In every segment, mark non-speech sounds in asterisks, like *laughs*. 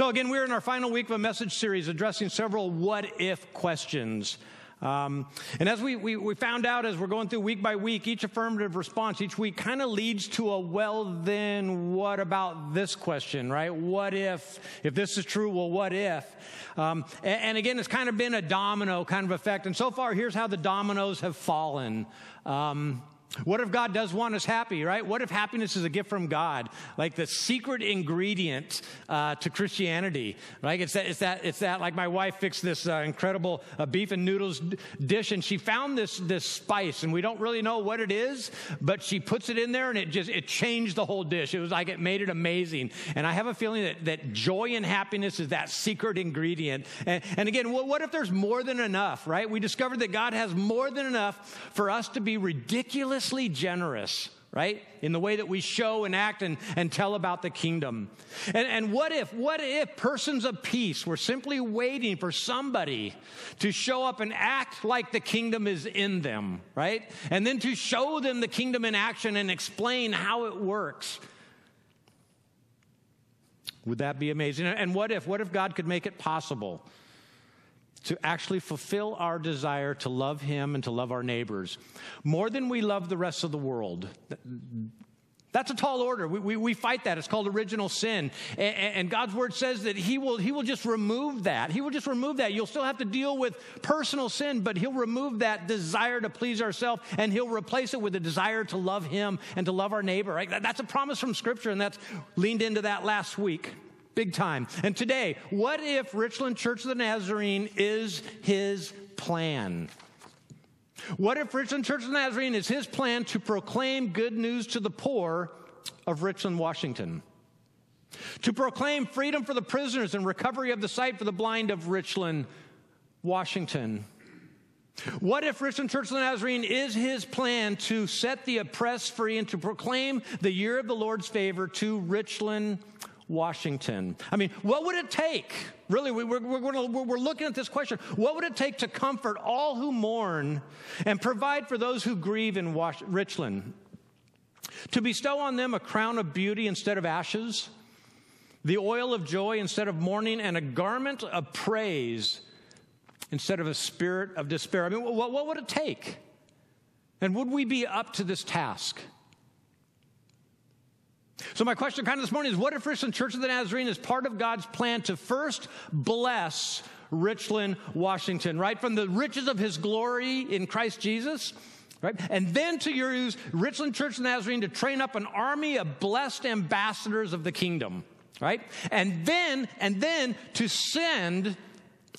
So, again, we're in our final week of a message series addressing several what if questions. Um, and as we, we, we, found out as we're going through week by week, each affirmative response each week kind of leads to a well, then what about this question, right? What if, if this is true, well, what if? Um, and, and, again, it's kind of been a domino kind of effect. And so far, here's how the dominoes have fallen. Um, what if God does want us happy, right? What if happiness is a gift from God, like the secret ingredient uh, to Christianity, right? It's that, it's that, it's that. Like my wife fixed this uh, incredible uh, beef and noodles dish, and she found this this spice, and we don't really know what it is, but she puts it in there, and it just it changed the whole dish. It was like it made it amazing. And I have a feeling that that joy and happiness is that secret ingredient. And, and again, what, what if there's more than enough, right? We discovered that God has more than enough for us to be ridiculous generous, right? In the way that we show and act and, and tell about the kingdom. And, and what if, what if persons of peace were simply waiting for somebody to show up and act like the kingdom is in them, right? And then to show them the kingdom in action and explain how it works. Would that be amazing? And what if, what if God could make it possible? To actually fulfill our desire to love Him and to love our neighbors more than we love the rest of the world. That's a tall order. We, we, we fight that. It's called original sin. And, and, God's word says that he will, he will just remove that. He will just remove that. You'll still have to deal with personal sin, but He'll remove that desire to please ourselves and He'll replace it with a desire to love Him and to love our neighbor. Right? That's a promise from Scripture, and that's leaned into that last week. Big time. And today, what if Richland Church of the Nazarene is his plan? What if Richland Church of the Nazarene is his plan to proclaim good news to the poor of Richland, Washington? To proclaim freedom for the prisoners and recovery of the sight for the blind of Richland, Washington? What if Richland Church of the Nazarene is his plan to set the oppressed free and to proclaim the year of the Lord's favor to Richland, Washington. I mean, what would it take? Really, we, are we're, we're looking at this question. What would it take to comfort all who mourn and provide for those who grieve in Was- Richland? To bestow on them a crown of beauty instead of ashes, the oil of joy instead of mourning, and a garment of praise instead of a spirit of despair. I mean, what, what would it take? And would we be up to this task? So, my question kind of this morning is what if Richland Church of the Nazarene is part of God's plan to first bless Richland, Washington, right? From the riches of his glory in Christ Jesus, right? And then to use Richland Church of the Nazarene to train up an army of blessed ambassadors of the kingdom, right? And then, and then to send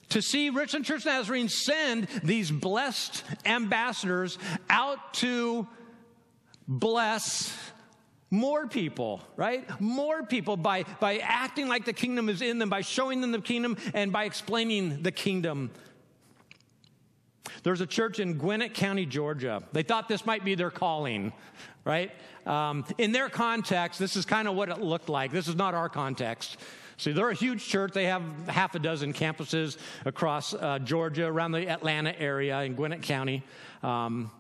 to see Richland Church of Nazarene send these blessed ambassadors out to bless more people, right? More people by, by acting like the kingdom is in them, by showing them the kingdom, and by explaining the kingdom. There's a church in Gwinnett County, Georgia. They thought this might be their calling, right? Um, in their context, this is kind of what it looked like. This is not our context. See, they're a huge church. They have half a dozen campuses across uh, Georgia, around the Atlanta area in Gwinnett County. Um,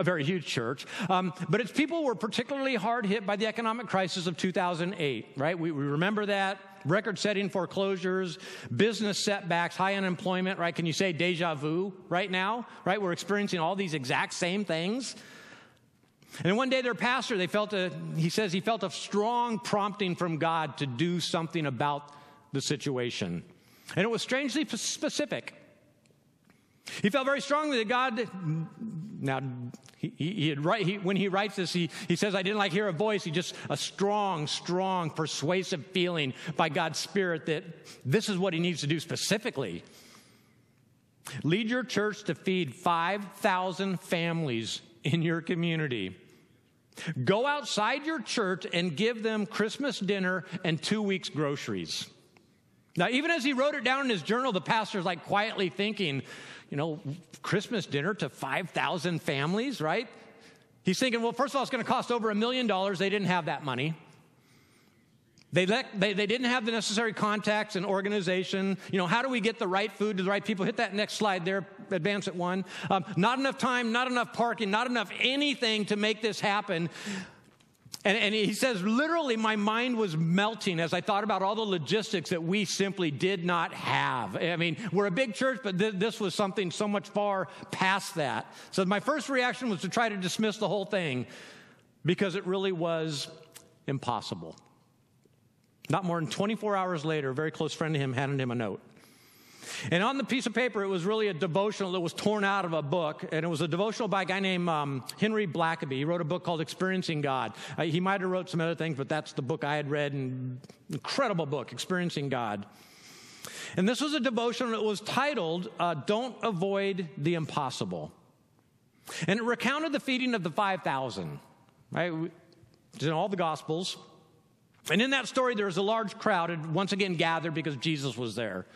a very huge church. Um, but its people were particularly hard hit by the economic crisis of 2008, right? We, we remember that. Record setting foreclosures, business setbacks, high unemployment, right? Can you say deja vu right now, right? We're experiencing all these exact same things. And one day their pastor, they felt a, he says he felt a strong prompting from God to do something about the situation. And it was strangely specific. He felt very strongly that God, now, he, he, had he, when he writes this, he, he says, I didn't like hear a voice. He just, a strong, strong, persuasive feeling by God's Spirit that this is what he needs to do specifically. Lead your church to feed 5,000 families in your community. Go outside your church and give them Christmas dinner and two weeks' groceries. Now, even as he wrote it down in his journal, the pastor's like quietly thinking, you know, Christmas dinner to 5,000 families, right? He's thinking, well, first of all, it's going to cost over a million dollars. They didn't have that money. They, let, they, they didn't have the necessary contacts and organization. You know, how do we get the right food to the right people? Hit that next slide there, advance at one. Um, not enough time, not enough parking, not enough anything to make this happen. And, and, he says, literally, my mind was melting as I thought about all the logistics that we simply did not have. I mean, we're a big church, but th- this was something so much far past that. So my first reaction was to try to dismiss the whole thing because it really was impossible. Not more than 24 hours later, a very close friend of him handed him a note. And on the piece of paper, it was really a devotional that was torn out of a book. And it was a devotional by a guy named um, Henry Blackaby. He wrote a book called Experiencing God. Uh, he might have wrote some other things, but that's the book I had read. And incredible book, Experiencing God. And this was a devotional that was titled uh, Don't Avoid the Impossible. And it recounted the feeding of the 5,000, right? It's in all the Gospels. And in that story, there was a large crowd, had once again gathered because Jesus was there.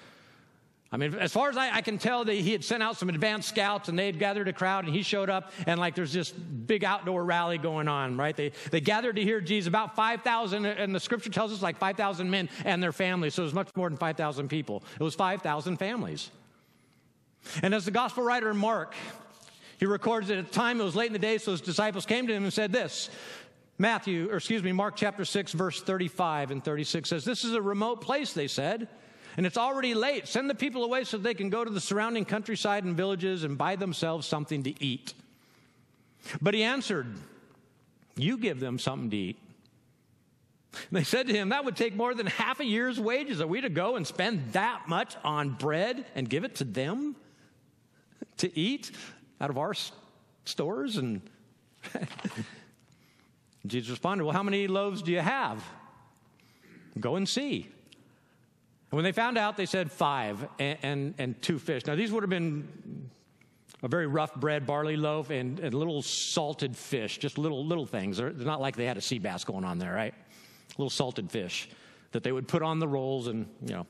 I mean, as far as I, I, can tell, he had sent out some advanced scouts and they had gathered a crowd and he showed up and like there's this big outdoor rally going on, right? They, they gathered to hear Jesus, about 5,000, and the scripture tells us like 5,000 men and their families, so it was much more than 5,000 people. It was 5,000 families. And as the gospel writer Mark, he records that at the time it was late in the day, so his disciples came to him and said this. Matthew, or excuse me, Mark chapter 6, verse 35 and 36 says, This is a remote place, they said and it's already late. Send the people away so they can go to the surrounding countryside and villages and buy themselves something to eat. But he answered, You give them something to eat. And they said to him, That would take more than half a year's wages. Are we to go and spend that much on bread and give it to them to eat out of our stores? And *laughs* Jesus responded, Well, how many loaves do you have? Go and see. When they found out, they said five and, and, and two fish. Now, these would have been a very rough bread, barley loaf, and, and little salted fish, just little, little things. They're not like they had a sea bass going on there, right? Little salted fish that they would put on the rolls and, you know.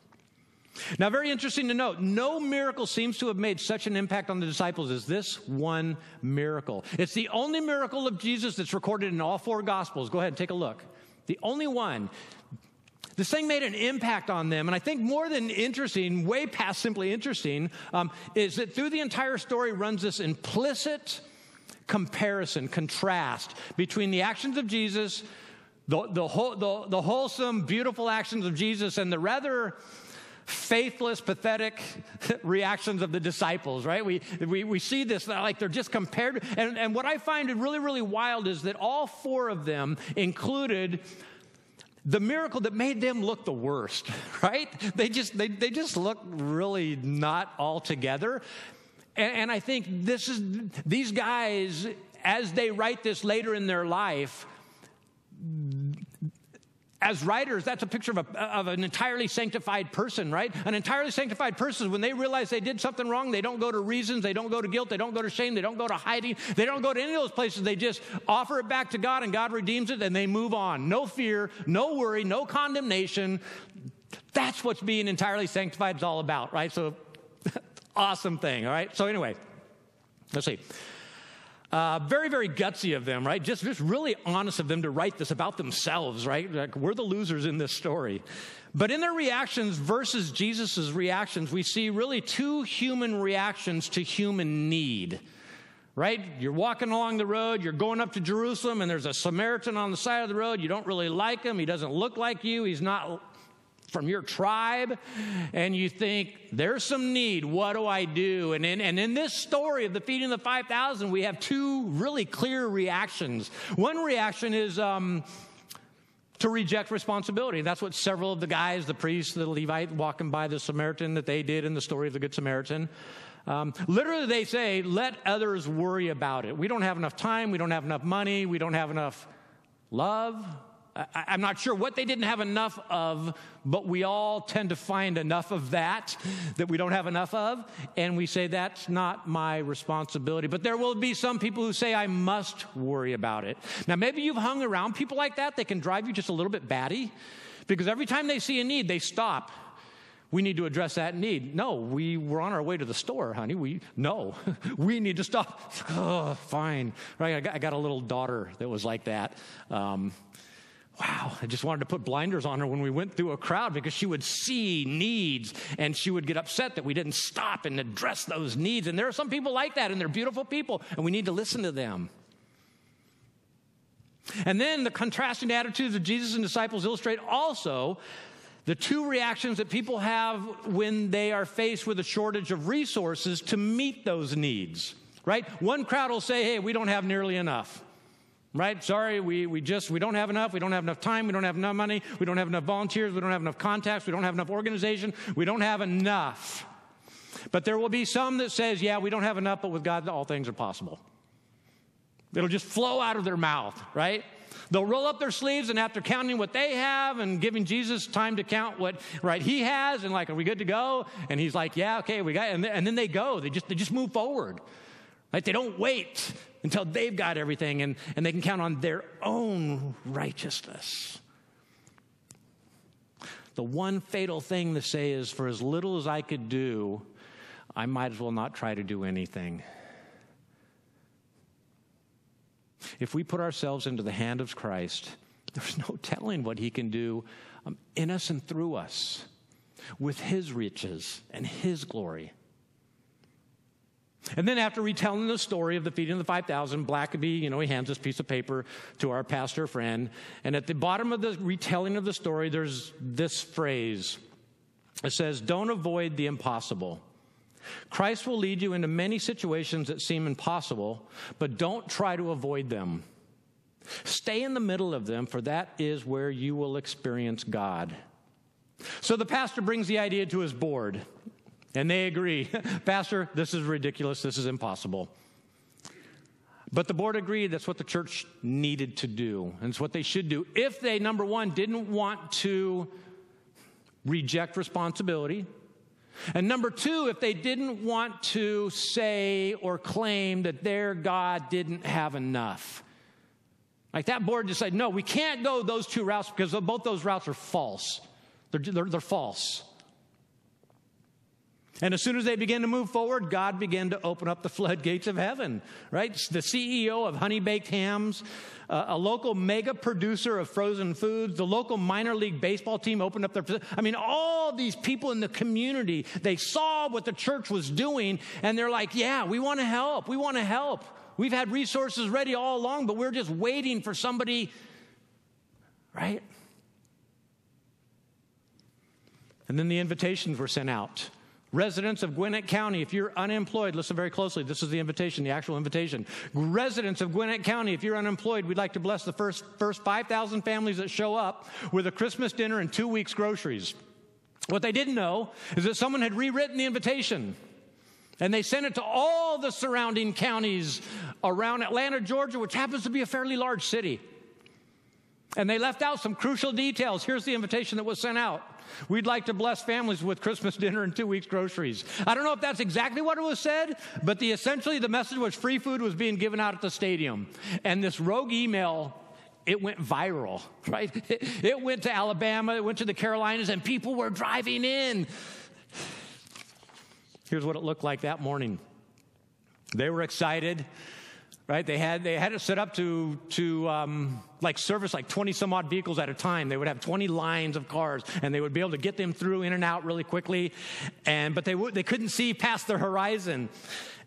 Now, very interesting to note, no miracle seems to have made such an impact on the disciples as this one miracle. It's the only miracle of Jesus that's recorded in all four Gospels. Go ahead and take a look. The only one. This thing made an impact on them. And I think more than interesting, way past simply interesting, um, is that through the entire story runs this implicit comparison, contrast between the actions of Jesus, the, the, the, the wholesome, beautiful actions of Jesus, and the rather faithless, pathetic *laughs* reactions of the disciples, right? We, we, we see this like they're just compared. And, and what I find really, really wild is that all four of them included the miracle that made them look the worst, *laughs* right? They just, they, they just look really not all together. And, and I think this is, these guys, as they write this later in their life, as writers, that's a picture of, a, of, an entirely sanctified person, right? An entirely sanctified person, when they realize they did something wrong, they don't go to reasons, they don't go to guilt, they don't go to shame, they don't go to hiding, they don't go to any of those places. They just offer it back to God and God redeems it and they move on. No fear, no worry, no condemnation. That's what being entirely sanctified is all about, right? So, *laughs* awesome thing, all right? So, anyway, let's see. Uh, very, very gutsy of them, right? Just, just really honest of them to write this about themselves, right? Like we're the losers in this story. But in their reactions versus Jesus' reactions, we see really two human reactions to human need right? You're walking along the road, you're going up to Jerusalem, and there's a Samaritan on the side of the road. You don't really like him. He doesn't look like you. He's not from your tribe and you think there's some need. What do i do? And in, and in this story of the feeding of the 5000 we have two really clear reactions. One reaction is um, to reject responsibility. That's what several of the guys the priest the levite walking by the samaritan that they did in the story of the good samaritan um, literally they say let others worry about it. We don't have enough time. We don't have enough money. We don't have enough love I, am not sure what they didn't have enough of, but we all tend to find enough of that that we don't have enough of, and we say, that's not my responsibility. But there will be some people who say, I must worry about it. Now, maybe you've hung around people like that, they can drive you just a little bit batty, because every time they see a need, they stop. We need to address that need. No, we were on our way to the store, honey. We no, *laughs* we need to stop. *sighs* Fine, right? I got, I got, a little daughter that was like that. Um, wow, I just wanted to put blinders on her when we went through a crowd because she would see needs and she would get upset that we didn't stop and address those needs. And there are some people like that and they're beautiful people and we need to listen to them. And then the contrasting attitudes of Jesus and disciples illustrate also the two reactions that people have when they are faced with a shortage of resources to meet those needs, right? One crowd will say, hey, we don't have nearly enough. Right? Sorry, we, we just, we don't have enough. We don't have enough time. We don't have enough money. We don't have enough volunteers. We don't have enough contacts. We don't have enough organization. We don't have enough. But there will be some that says, yeah, we don't have enough, but with God, all things are possible. It'll just flow out of their mouth, right? They'll roll up their sleeves and after counting what they have and giving Jesus time to count what right he has and like, are we good to go? And he's like, yeah, okay, we got, and, and then they go. They just they just move forward. Right? They don't wait until they've got everything and, and they can count on their own righteousness. The one fatal thing to say is, for as little as I could do, I might as well not try to do anything. If we put ourselves into the hand of Christ, there's no telling what he can do um, in us and through us with his riches and his glory. And then after retelling the story of the feeding of the 5,000, Blackaby, you know, he hands this piece of paper to our pastor friend. And at the bottom of the retelling of the story, there's this phrase. It says, Don't avoid the impossible. Christ will lead you into many situations that seem impossible, but don't try to avoid them. Stay in the middle of them, for that is where you will experience God. So the pastor brings the idea to his board, and they agree *laughs* Pastor, this is ridiculous, this is impossible. But the board agreed that's what the church needed to do, and it's what they should do if they, number one, didn't want to reject responsibility and number two, if they didn't want to say or claim that their God didn't have enough. Like that board decided, no, we can't go those two routes because both those routes are false. They're, they're, they're false. And as soon as they began to move forward, God began to open up the floodgates of heaven, right? The CEO of Honey Baked Hams, uh, a local mega producer of frozen foods, the local minor league baseball team opened up their, I mean, all these people in the community, they saw what the church was doing and they're like, yeah, we want to help. We want to help. We've had resources ready all along, but we're just waiting for somebody, right? And then the invitations were sent out. Residents of Gwinnett County, if you're unemployed, listen very closely. This is the invitation, the actual invitation. Residents of Gwinnett County, if you're unemployed, we'd like to bless the first, first 5,000 families that show up with a Christmas dinner and two weeks' groceries. What they didn't know is that someone had rewritten the invitation. And they sent it to all the surrounding counties around Atlanta, Georgia, which happens to be a fairly large city. And they left out some crucial details. Here's the invitation that was sent out. We'd like to bless families with Christmas dinner and two weeks groceries. I don't know if that's exactly what it was said, but the essentially the message was free food was being given out at the stadium. And this rogue email it went viral, *laughs* right? It went to Alabama, it went to the Carolinas, and people were driving in. Here's what it looked like that morning. They were excited right? They had they had it set up to to um, like service like twenty some odd vehicles at a time. They would have twenty lines of cars, and they would be able to get them through in and out really quickly. And but they w- they couldn't see past their horizon.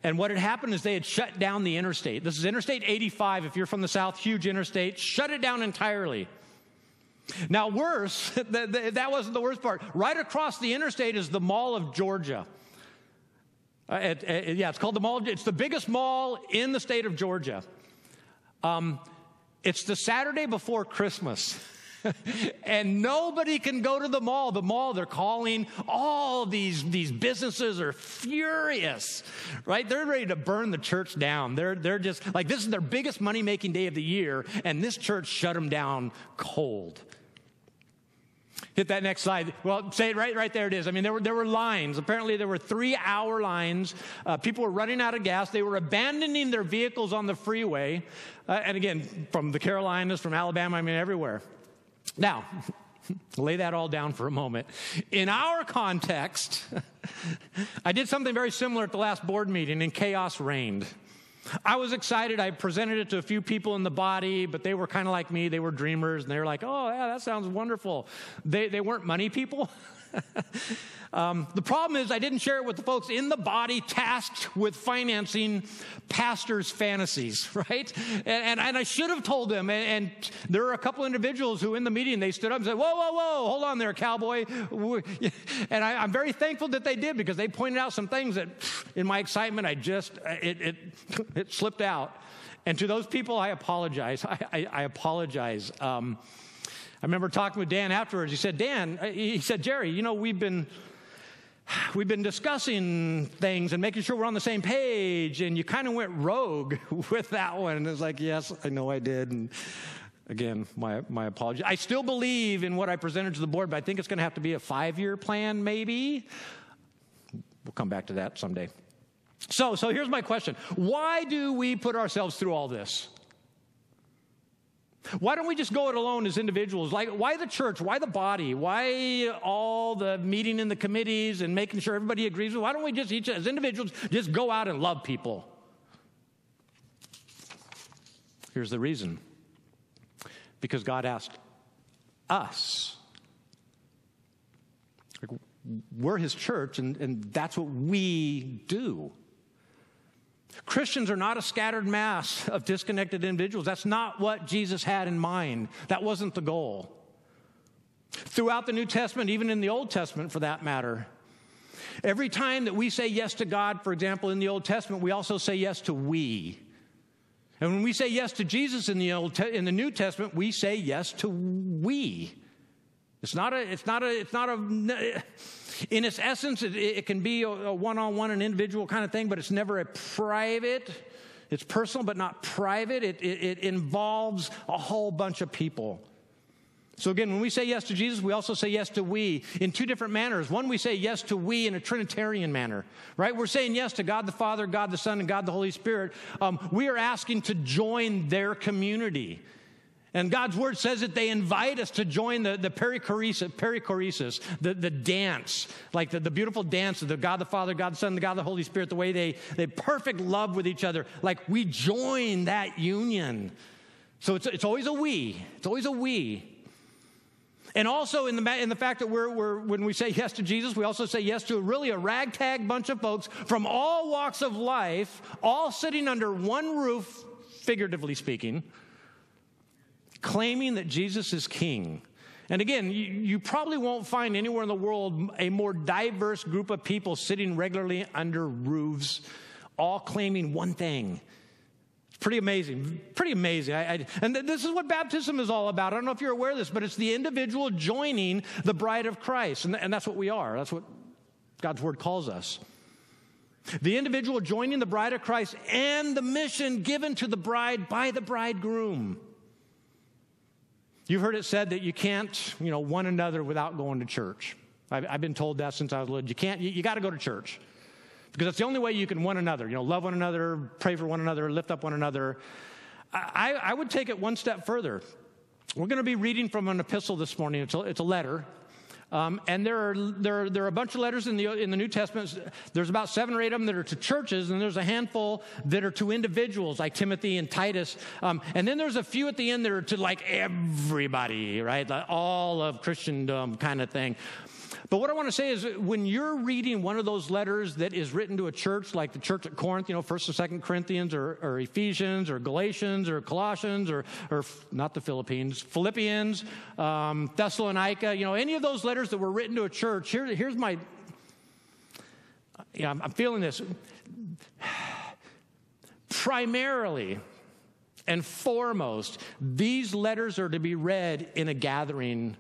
And what had happened is they had shut down the interstate. This is Interstate 85. If you're from the south, huge interstate, shut it down entirely. Now, worse, *laughs* that wasn't the worst part. Right across the interstate is the Mall of Georgia. Uh, it, it, yeah, it's called the mall. It's the biggest mall in the state of Georgia. Um, it's the Saturday before Christmas. *laughs* and nobody can go to the mall. The mall, they're calling all these, these businesses are furious, right? They're ready to burn the church down. They're, they're just like, this is their biggest money making day of the year, and this church shut them down cold. Hit that next slide. Well, say it right, right there it is. I mean, there were, there were lines. Apparently, there were three hour lines. Uh, people were running out of gas. They were abandoning their vehicles on the freeway. Uh, and again, from the Carolinas, from Alabama, I mean, everywhere. Now, *laughs* lay that all down for a moment. In our context, *laughs* I did something very similar at the last board meeting, and chaos reigned. I was excited. I presented it to a few people in the body, but they were kind of like me. They were dreamers, and they were like, oh, yeah, that sounds wonderful. They, they weren't money people. *laughs* *laughs* Um, the problem is, I didn't share it with the folks in the body tasked with financing pastors' fantasies, *laughs* right? And, and, and I should have told them. And, and, there are a couple individuals who, in the meeting, they stood up and said, Whoa, whoa, whoa, hold on there, cowboy. *laughs* And I, am very thankful that they did because they pointed out some things that, in my excitement, I just, it, it, it slipped out. And to those people, I apologize. I, I, I apologize. Um, I remember talking with Dan afterwards. He said, Dan, uh, he said, Jerry, you know, we've been we've been discussing things and making sure we're on the same page, and you kind of went rogue *laughs* with that one. And it's like, yes, I know I did. And again, my, my apology. I still believe in what I presented to the board, but I think it's going to have to be a five year plan, maybe. We'll come back to that someday. So, so here's my question Why do we put ourselves through all this? Why don't we just go it alone as individuals? Like, why the church? Why the body? Why all the meeting in the committees and making sure everybody agrees? Why don't we just each as individuals just go out and love people? Here's the reason because God asked us. We're His church, and, and that's what we do. Christians are not a scattered mass of disconnected individuals. That's not what Jesus had in mind. That wasn't the goal. Throughout the New Testament, even in the Old Testament for that matter, every time that we say yes to God, for example, in the Old Testament, we also say yes to we. And when we say yes to Jesus in the, Old in the New Testament, we say yes to we. It's not a, it's not a, it's not a, in its essence, it, it can be a one on one, an individual kind of thing, but it's never a private. It's personal, but not private. It, it, it involves a whole bunch of people. So again, when we say yes to Jesus, we also say yes to we in two different manners. One, we say yes to we in a Trinitarian manner, right? We're saying yes to God the Father, God the Son, and God the Holy Spirit. Um, we are asking to join their community. And God's word says that they invite us to join the, the perichoresis, perichoresis the, the dance, like the, the beautiful dance of the God the Father, God the Son, the God the Holy Spirit, the way they, they perfect love with each other. Like we join that union. So it's, it's always a we. It's always a we. And also in the, in the fact that we're, we're, when we say yes to Jesus, we also say yes to really a ragtag bunch of folks from all walks of life, all sitting under one roof, figuratively speaking claiming that Jesus is king. And again, you, you, probably won't find anywhere in the world a more diverse group of people sitting regularly under roofs, all claiming one thing. It's pretty amazing. Pretty amazing. I, I, and th- this is what baptism is all about. I don't know if you're aware of this, but it's the individual joining the bride of Christ. And, th- and that's what we are. That's what God's word calls us. The individual joining the bride of Christ and the mission given to the bride by the bridegroom. You've heard it said that you can't, you know, one another without going to church. I've, I've been told that since I was little. You can't, you, you got to go to church because that's the only way you can one another. You know, love one another, pray for one another, lift up one another. I, I would take it one step further. We're going to be reading from an epistle this morning. It's a, it's a letter um, and there are, there, are, there are a bunch of letters in the, in the New Testament. There's about seven or eight of them that are to churches, and there's a handful that are to individuals like Timothy and Titus. Um, and then there's a few at the end that are to like everybody, right? Like all of Christendom kind of thing. But what I want to say is when you're reading one of those letters that is written to a church like the church at Corinth, you know, 1st and 2nd Corinthians or, or Ephesians or Galatians or Colossians or, or not the Philippines, Philippians, um, Thessalonica, you know, any of those letters that were written to a church, here, here's my, yeah, I'm, I'm feeling this. Primarily, and foremost, these letters are to be read in a gathering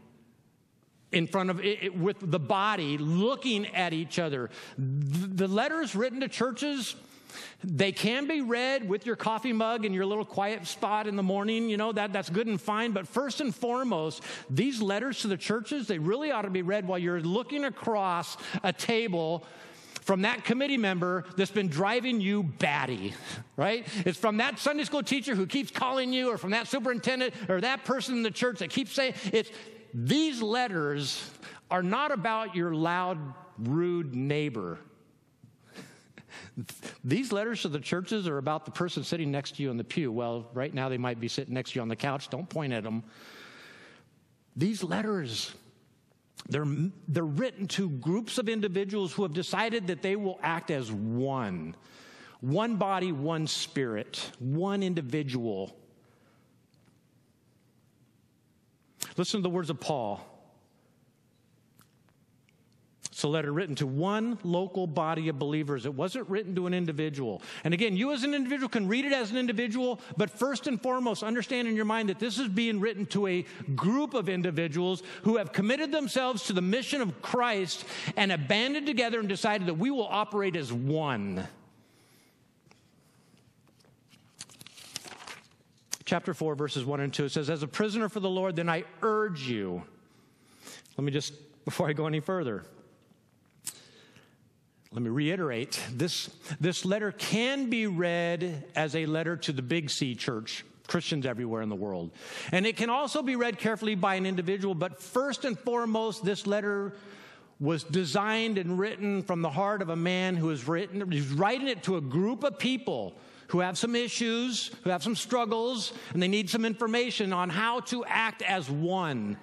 in front of it, with the body looking at each other. The letters written to churches, they can be read with your coffee mug in your little quiet spot in the morning. You know, that, that's good and fine. But first and foremost, these letters to the churches, they really ought to be read while you're looking across a table from that committee member that's been driving you batty, right? It's from that Sunday school teacher who keeps calling you, or from that superintendent, or that person in the church that keeps saying, it's these letters are not about your loud, rude neighbor. *laughs* These letters to the churches are about the person sitting next to you in the pew. Well, right now they might be sitting next to you on the couch. Don't point at them. These letters, They're, they're written to groups of individuals who have decided that they will act as one. One body, one spirit, one individual. Listen to the words of Paul. It's a letter written to one local body of believers. It wasn't written to an individual. And again, you as an individual can read it as an individual, but first and foremost, understand in your mind that this is being written to a group of individuals who have committed themselves to the mission of Christ and abandoned together and decided that we will operate as one. Chapter 4, verses 1 and 2, it says, As a prisoner for the Lord, then I urge you. Let me just, before I go any further, let me reiterate this, this letter can be read as a letter to the Big C church, Christians everywhere in the world. And it can also be read carefully by an individual, but first and foremost, this letter was designed and written from the heart of a man who is written, he's writing it to a group of people who have some issues, who have some struggles, and they need some information on how to act as one.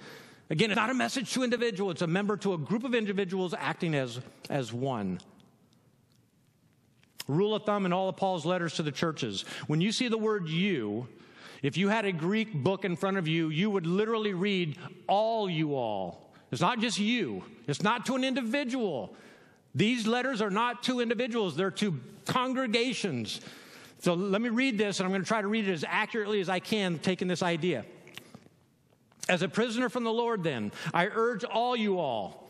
Again, it's not a message to individual, it's a member to a group of individuals acting as, as one. Rule of thumb in all of Paul's letters to the churches. When you see the word you, if you had a Greek book in front of you, you would literally read all you all. It's not just you, it's not to an individual. These letters are not to individuals, they're to congregations. So let me read this, and I'm going to try to read it as accurately as I can, taking this idea. As a prisoner from the Lord, then, I urge all you all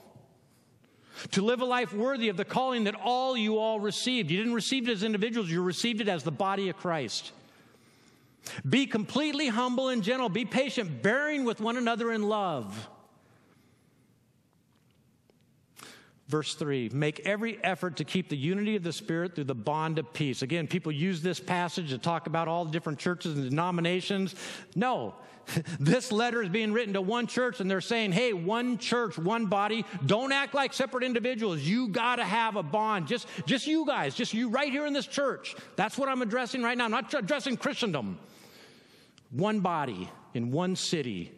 to live a life worthy of the calling that all you all received. You didn't receive it as individuals, you received it as the body of Christ. Be completely humble and gentle. Be patient, bearing with one another in love. Verse 3 Make every effort to keep the unity of the Spirit through the bond of peace. Again, people use this passage to talk about all the different churches and denominations. No, *laughs* this letter is being written to one church, and they're saying, hey, one church, one body. Don't act like separate individuals. You got to have a bond. Just, just you guys, just you right here in this church. That's what I'm addressing right now. I'm not addressing Christendom. One body in one city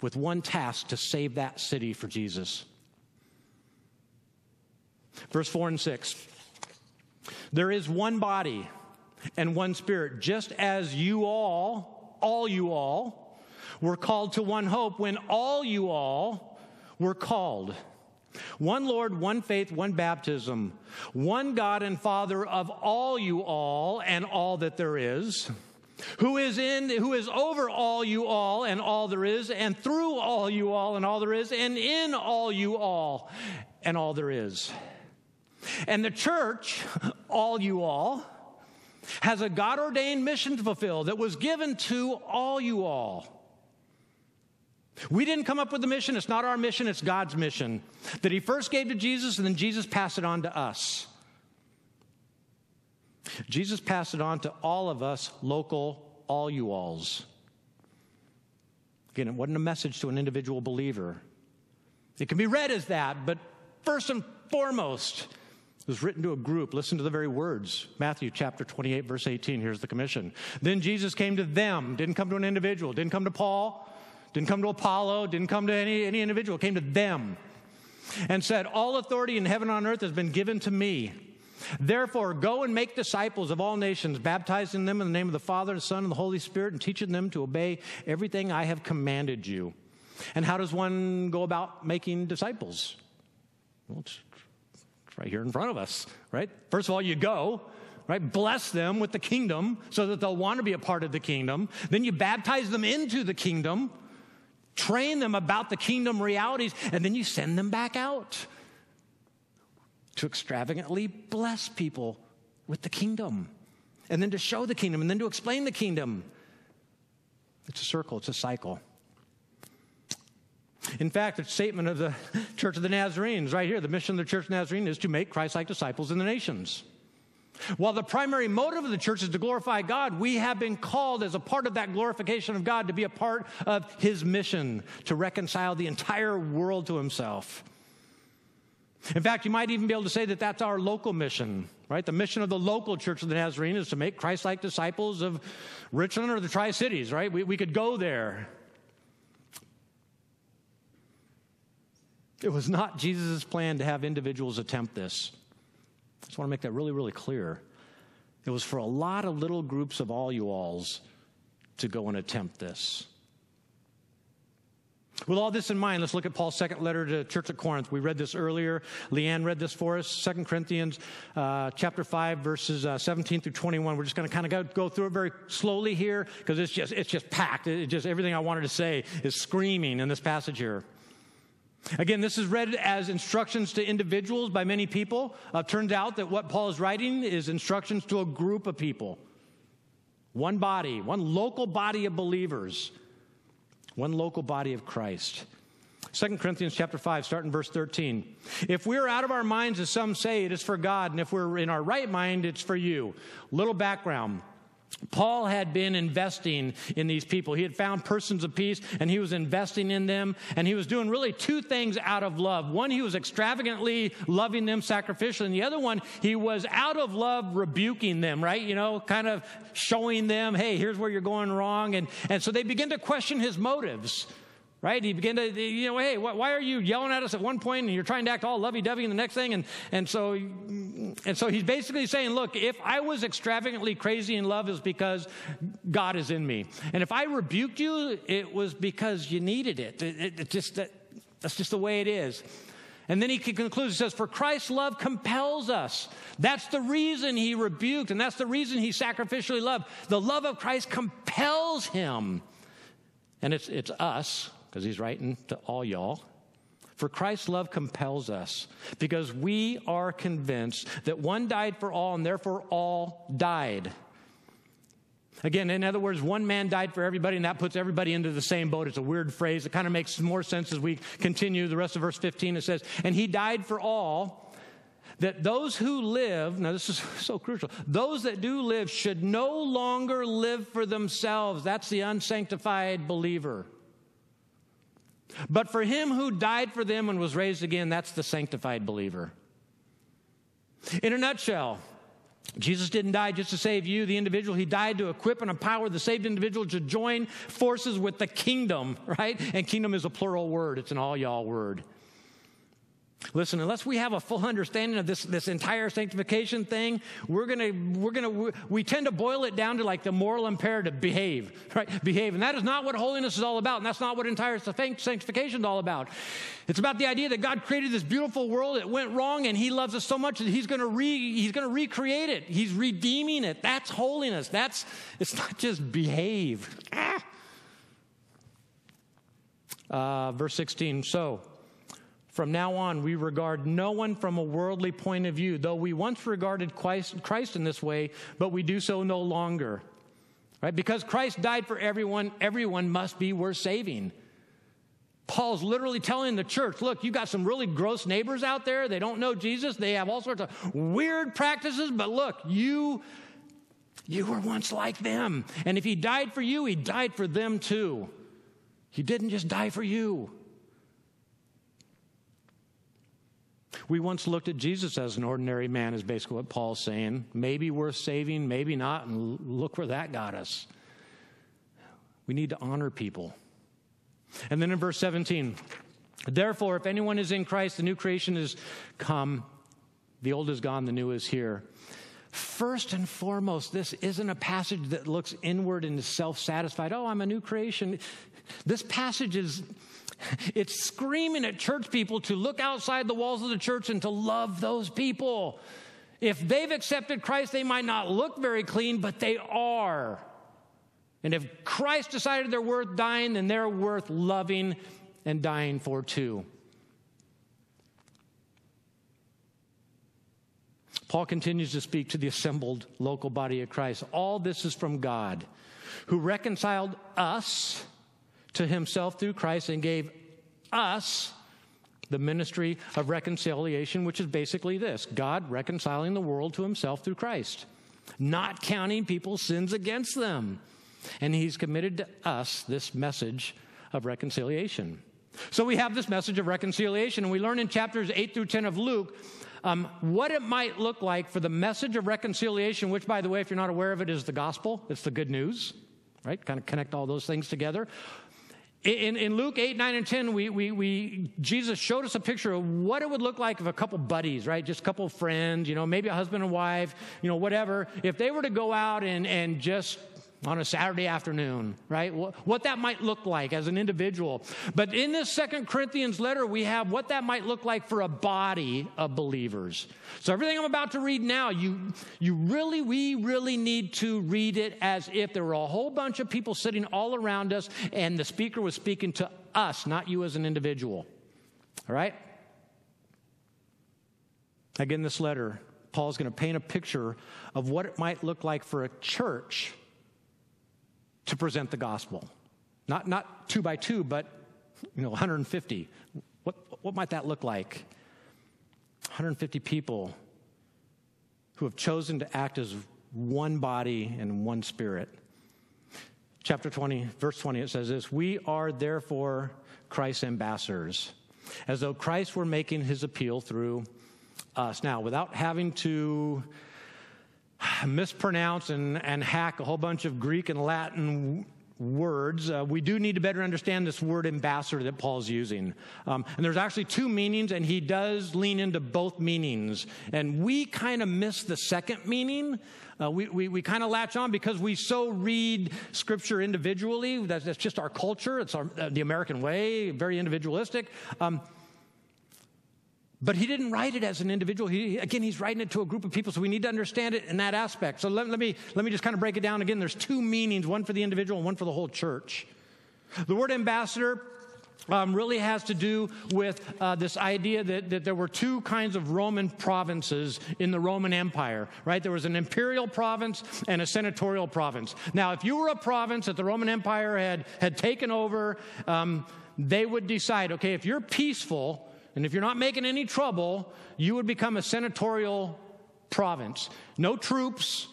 with one task to save that city for Jesus. Verse 4 and 6. There is one body and one spirit, just as you all, all you all, were called to one hope when all you all were called. One Lord, one faith, one baptism, one God and Father of all you all and all that there is, who is in who is over all you all and all there is and through all you all and all there is and in all you all and all there is. And the church, all you all, has a God ordained mission to fulfill that was given to all you all. We didn't come up with the mission. It's not our mission, it's God's mission that He first gave to Jesus and then Jesus passed it on to us. Jesus passed it on to all of us, local, all you alls. Again, it wasn't a message to an individual believer. It can be read as that, but first and foremost, was written to a group. Listen to the very words. Matthew chapter 28, verse 18. Here's the commission. Then Jesus came to them, didn't come to an individual, didn't come to Paul, didn't come to Apollo, didn't come to any, any individual, came to them and said, All authority in heaven and on earth has been given to me. Therefore, go and make disciples of all nations, baptizing them in the name of the Father, the Son, and the Holy Spirit, and teaching them to obey everything I have commanded you. And how does one go about making disciples? Well, it's right here in front of us, right? First of all, you go, right? Bless them with the kingdom so that they'll want to be a part of the kingdom. Then you baptize them into the kingdom, train them about the kingdom realities, and then you send them back out to extravagantly bless people with the kingdom, and then to show the kingdom, and then to explain the kingdom. It's a circle, it's a cycle. In fact, the statement of the *laughs* Church of the Nazarenes, right here, the mission of the Church of Nazarene is to make Christ like disciples in the nations. While the primary motive of the church is to glorify God, we have been called as a part of that glorification of God to be a part of his mission to reconcile the entire world to himself. In fact, you might even be able to say that that's our local mission, right? The mission of the local church of the Nazarene is to make Christ like disciples of Richland or the Tri Cities, right? We, we could go there It was not Jesus' plan to have individuals attempt this. I just want to make that really, really clear. It was for a lot of little groups of all you alls to go and attempt this. With all this in mind, let's look at Paul's second letter to the church at Corinth. We read this earlier. Leanne read this for us. Second Corinthians uh, chapter 5, verses uh, 17 through 21. We're just going to kind of go, go, through it very slowly here because it's just, it's just packed. It just, everything I wanted to say is screaming in this passage here. Again, this is read as instructions to individuals by many people. Uh, turns out that what Paul is writing is instructions to a group of people. One body, one local body of believers one local body of Christ. 2 Corinthians chapter 5, starting verse 13. If we're out of our minds, as some say, it is for God, and if we're in our right mind, it's for you. Little background. Paul had been investing in these people. He had found persons of peace and he was investing in them. And he was doing really two things out of love. One, he was extravagantly loving them sacrificially. And the other one, he was out of love rebuking them, right? You know, kind of showing them, hey, here's where you're going wrong. And, and so they begin to question his motives right? He began to, you know, hey, why are you yelling at us at one point and you're trying to act all lovey-dovey in the next thing? And, and so, and so he's basically saying, look, if I was extravagantly crazy in love, it's because God is in me. And if I rebuked you, it was because you needed it. It, it, it just, that, that's just the way it is. And then he concludes, he says, For Christ's love compels us. That's the reason he rebuked, and that's the reason he sacrificially loved. The love of Christ compels him. And it's, it's us, because he's writing to all y'all. For Christ's love compels us because we are convinced that one died for all and therefore all died. Again, in other words, one man died for everybody, and that puts everybody into the same boat. It's a weird phrase. It kind of makes more sense as we continue the rest of verse 15. It says, And he died for all, that those who live, now this is so crucial, those that do live should no longer live for themselves. That's the unsanctified believer. But for him who died for them and was raised again, that's the sanctified believer. In a nutshell, Jesus didn't die just to save you, the individual. He died to equip and empower the saved individual to join forces with the kingdom, *laughs* right? And kingdom is a plural word, it's an all y'all word. Listen, unless we have a full understanding of this, this entire sanctification thing, we're gonna, we're gonna, we tend to boil it down to like the moral imperative behave, right? Behave. And that is not what holiness is all about. And that's not what entire sanctification is all about. It's about the idea that God created this beautiful world. It went wrong and He loves us so much that He's gonna re, He's gonna recreate it. He's redeeming it. That's holiness. That's, it's not just behave. Ah. Uh, verse 16. So, from now on, we regard no one from a worldly point of view, though we once regarded Christ in this way, but we do so no longer. Right? Because Christ died for everyone, everyone must be worth saving. Paul's literally telling the church, look, you got some really gross neighbors out there. They don't know Jesus. They have all sorts of weird practices, but look, you you were once like them. And if he died for you, he died for them too. He didn't just die for you. We once looked at Jesus as an ordinary man, is basically what Paul's saying. Maybe worth saving, maybe not, and look where that got us. We need to honor people. And then in verse 17, therefore, if anyone is in Christ, the new creation is come, the old is gone, the new is here. First and foremost, this isn't a passage that looks inward and is self satisfied. Oh, I'm a new creation. This passage is It's screaming at church people to look outside the walls of the church and to love those people. If they've accepted Christ, they might not look very clean, but they are. And if Christ decided they're worth dying, then they're worth loving and dying for too. Paul continues to speak to the assembled local body of Christ. All this is from God, who reconciled us to himself through Christ and gave us the ministry of reconciliation, which is basically this God reconciling the world to himself through Christ, not counting people's sins against them. And he's committed to us this message of reconciliation. So we have this message of reconciliation, and we learn in chapters 8 through 10 of Luke um, what it might look like for the message of reconciliation, which, by the way, if you're not aware of it, is the gospel. It's the good news, right? Kind of connect all those things together In, in, Luke 8, 9, and 10, we, we, we, Jesus showed us a picture of what it would look like if a couple buddies, right? Just a couple friends, you know, maybe a husband and wife, you know, whatever. If they were to go out and, and just on a Saturday afternoon, right? What that might look like as an individual. But in this Second Corinthians letter, we have what that might look like for a body of believers. So everything I'm about to read now, you, you really, we really need to read it as if there were a whole bunch of people sitting all around us and the speaker was speaking to us, not you as an individual. All right? Again, this letter, Paul's going to paint a picture of what it might look like for a church present the gospel. Not, not two by two, but you know, 150. What, what might that look like? 150 people who have chosen to act as one body and one spirit. Chapter 20, verse 20, it says this We are therefore Christ's ambassadors, as though Christ were making his appeal through us. Now, without having to *sighs* mispronounce and, and hack a whole bunch of Greek and Latin words, uh, we do need to better understand this word ambassador that Paul's using. Um, and there's actually two meanings, and he does lean into both meanings. And we kind of miss the second meaning. Uh, we we, we kind of latch on because we so read scripture individually. That's, that's just our culture. It's our, uh, the American way, very individualistic. Um, but he didn't write it as an individual. He, again, he's writing it to a group of people, so we need to understand it in that aspect. So let, let, me, let me just kind of break it down again. There's two meanings one for the individual and one for the whole church. The word ambassador um, really has to do with uh, this idea that, that there were two kinds of Roman provinces in the Roman Empire, right? There was an imperial province and a senatorial province. Now, if you were a province that the Roman Empire had, had taken over, um, they would decide okay, if you're peaceful, and if you're not making any trouble, you would become a senatorial province. No troops,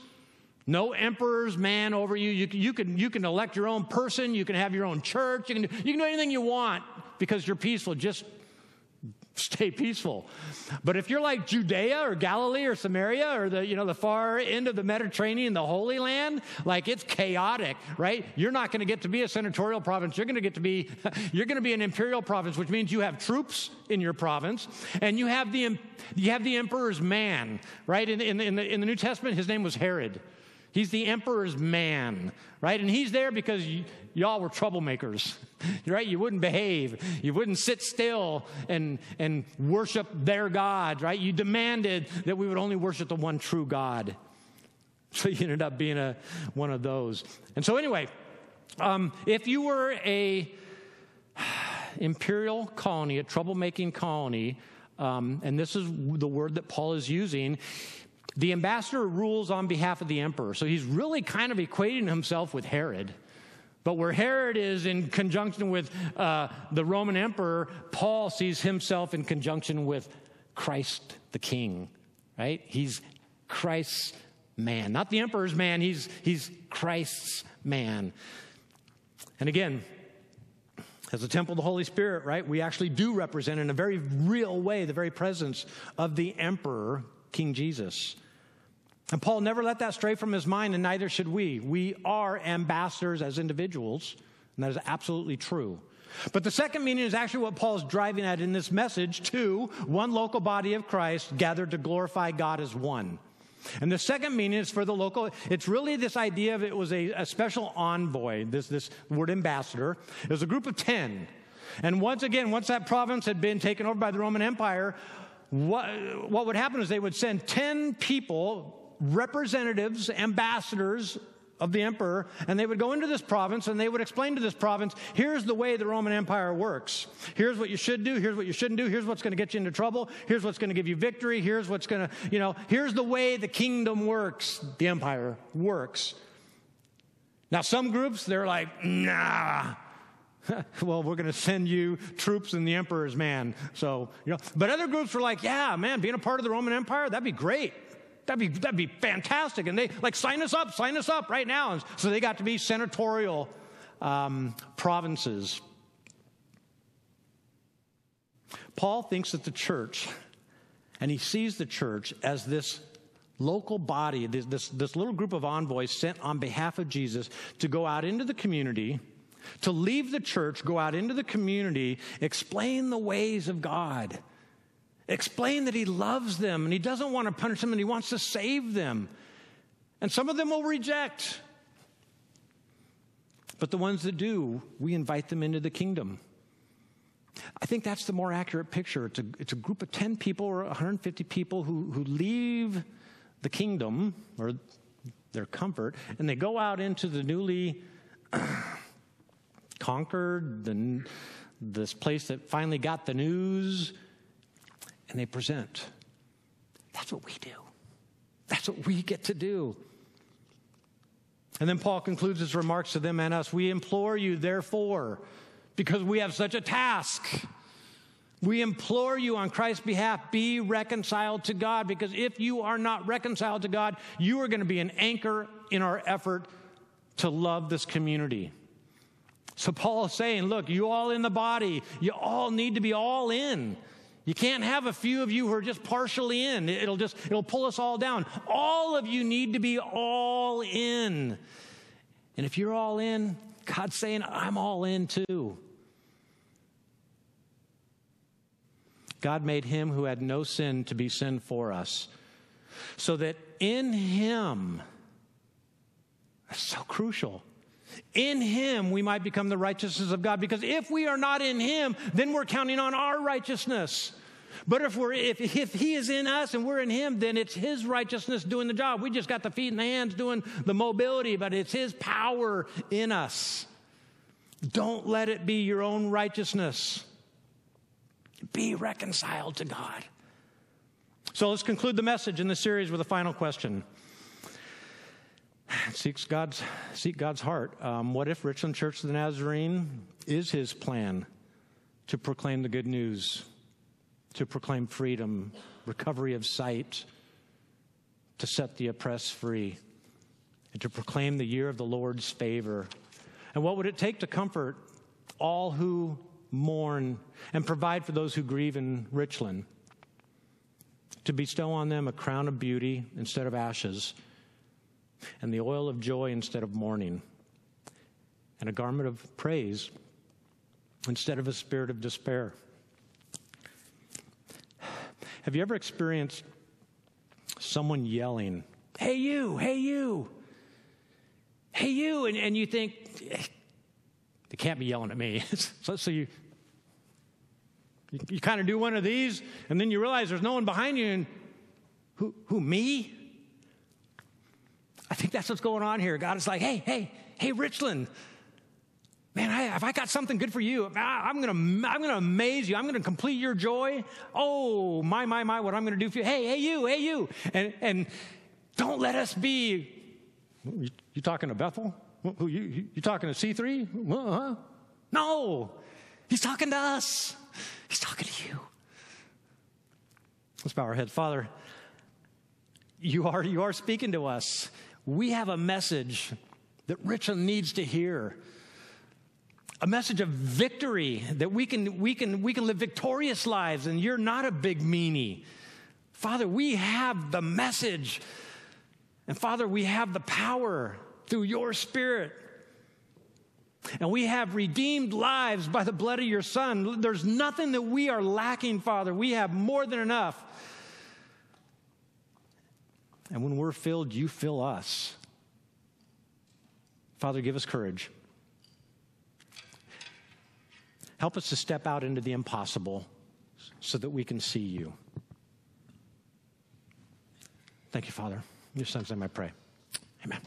no emperor's man over you. You, you, can, you can elect your own person. You can have your own church. You can, do, you can do anything you want because you're peaceful. Just *laughs* stay peaceful. But if you're like Judea or Galilee or Samaria or the, you know, the far end of the Mediterranean, the Holy Land, like it's chaotic, right? You're not going to get to be a senatorial province. You're going to get to be, *laughs* you're going to be an imperial province, which means you have troops in your province and you have the, you have the emperor's man, right? In, in, in, the, in the New Testament, his name was Herod. He's the emperor's man, right? And he's there because y- y'all were troublemakers, *laughs* right? You wouldn't behave. You wouldn't sit still and, and worship their God, right? You demanded that we would only worship the one true God. *laughs* So you ended up being a, one of those. And so, anyway, um, if you were a *sighs* imperial colony, a troublemaking colony, um, and this is the word that Paul is using, the ambassador rules on behalf of the emperor. So he's really kind of equating himself with Herod. But where Herod is in conjunction with uh, the Roman emperor, Paul sees himself in conjunction with Christ the king, right? He's Christ's man, not the emperor's man, he's, he's Christ's man. And again, as a temple of the Holy Spirit, right, we actually do represent in a very real way the very presence of the emperor, King Jesus. And Paul never let that stray from his mind, and neither should we. We are ambassadors as individuals, and that is absolutely true. But the second meaning is actually what Paul's driving at in this message to one local body of Christ gathered to glorify God as one. And the second meaning is for the local, it's really this idea of it was a, a special envoy, this, this word ambassador. It was a group of 10. And once again, once that province had been taken over by the Roman Empire, what, what would happen is they would send 10 people representatives, ambassadors of the emperor, and they would go into this province and they would explain to this province here's the way the Roman Empire works. Here's what you should do, here's what you shouldn't do, here's what's going to get you into trouble, here's what's going to give you victory, here's what's going to, you know, here's the way the kingdom works, the empire works. Now, some groups, they're like, nah. *laughs* well, we're going to send you troops and the emperor's man. So, you know, but other groups were like, yeah, man, being a part of the Roman Empire, that'd be great. That'd be, that'd be fantastic. And they, like, sign us up, sign us up right now. And so they got to be senatorial um, provinces. Paul thinks that the church, and he sees the church as this local body, this, this, this little group of envoys sent on behalf of Jesus to go out into the community to leave the church, go out into the community, explain the ways of God, explain that He loves them and He doesn't want to punish them and He wants to save them. And some of them will reject. But the ones that do, we invite them into the kingdom. I think that's the more accurate picture. It's a, it's a group of 10 people or 150 people who, who leave the kingdom or their comfort and they go out into the newly *clears throat* conquered, the, this place that finally got the news, and they present. That's what we do. That's what we get to do. And then Paul concludes his remarks to them and us We implore you, therefore, because we have such a task. We implore you on Christ's behalf, be reconciled to God, because if you are not reconciled to God, you are going to be an anchor in our effort to love this community. So Paul is saying, look, you all in the body, you all need to be all in. You can't have a few of you who are just partially in. It'll just, it'll pull us all down. All of you need to be all in. And if you're all in, God's saying, I'm all in too. God made him who had no sin to be sin for us, so that in him, that's so crucial. In him we might become the righteousness of God. Because if we are not in him, then we're counting on our righteousness. But if we're if, if he is in us and we're in him, then it's his righteousness doing the job. We just got the feet and the hands doing the mobility, but it's his power in us. Don't let it be your own righteousness. Be reconciled to God. So let's conclude the message in the series with a final question. Seeks God's, seek God's heart. Um, what if Richland Church of the Nazarene is his plan to proclaim the good news, to proclaim freedom, recovery of sight, to set the oppressed free, and to proclaim the year of the Lord's favor? And what would it take to comfort all who mourn and provide for those who grieve in Richland? To bestow on them a crown of beauty instead of ashes and the oil of joy instead of mourning, and a garment of praise instead of a spirit of despair. Have you ever experienced someone yelling, Hey, you, hey, you, hey, you, and, and you think, they can't be yelling at me. *laughs* so, so you, you, you kind of do one of these, and then you realize there's no one behind you, and who, who, me? I think that's what's going on here. God is like, hey, hey, hey, Richland, man, I, have I got something good for you? I'm gonna, I'm gonna amaze you. I'm gonna complete your joy. Oh, my, my, my, what I'm gonna do for you. Hey, hey, you, hey, you, and and don't let us be. You, you talking to Bethel? Who you, you, you talking to C3? Uh-huh. No, he's talking to us. He's talking to you. Let's bow our heads, Father. You are you are speaking to us we have a message that Richland needs to hear. A message of victory that we can, we, can, we can live victorious lives, and you're not a big meanie. Father, we have the message. And Father, we have the power through your Spirit. And we have redeemed lives by the blood of your Son. There's nothing that we are lacking, Father. We have more than enough. And when we're filled, you fill us. Father, give us courage. Help us to step out into the impossible so that we can see you. Thank you, Father. In your son's name I pray. Amen.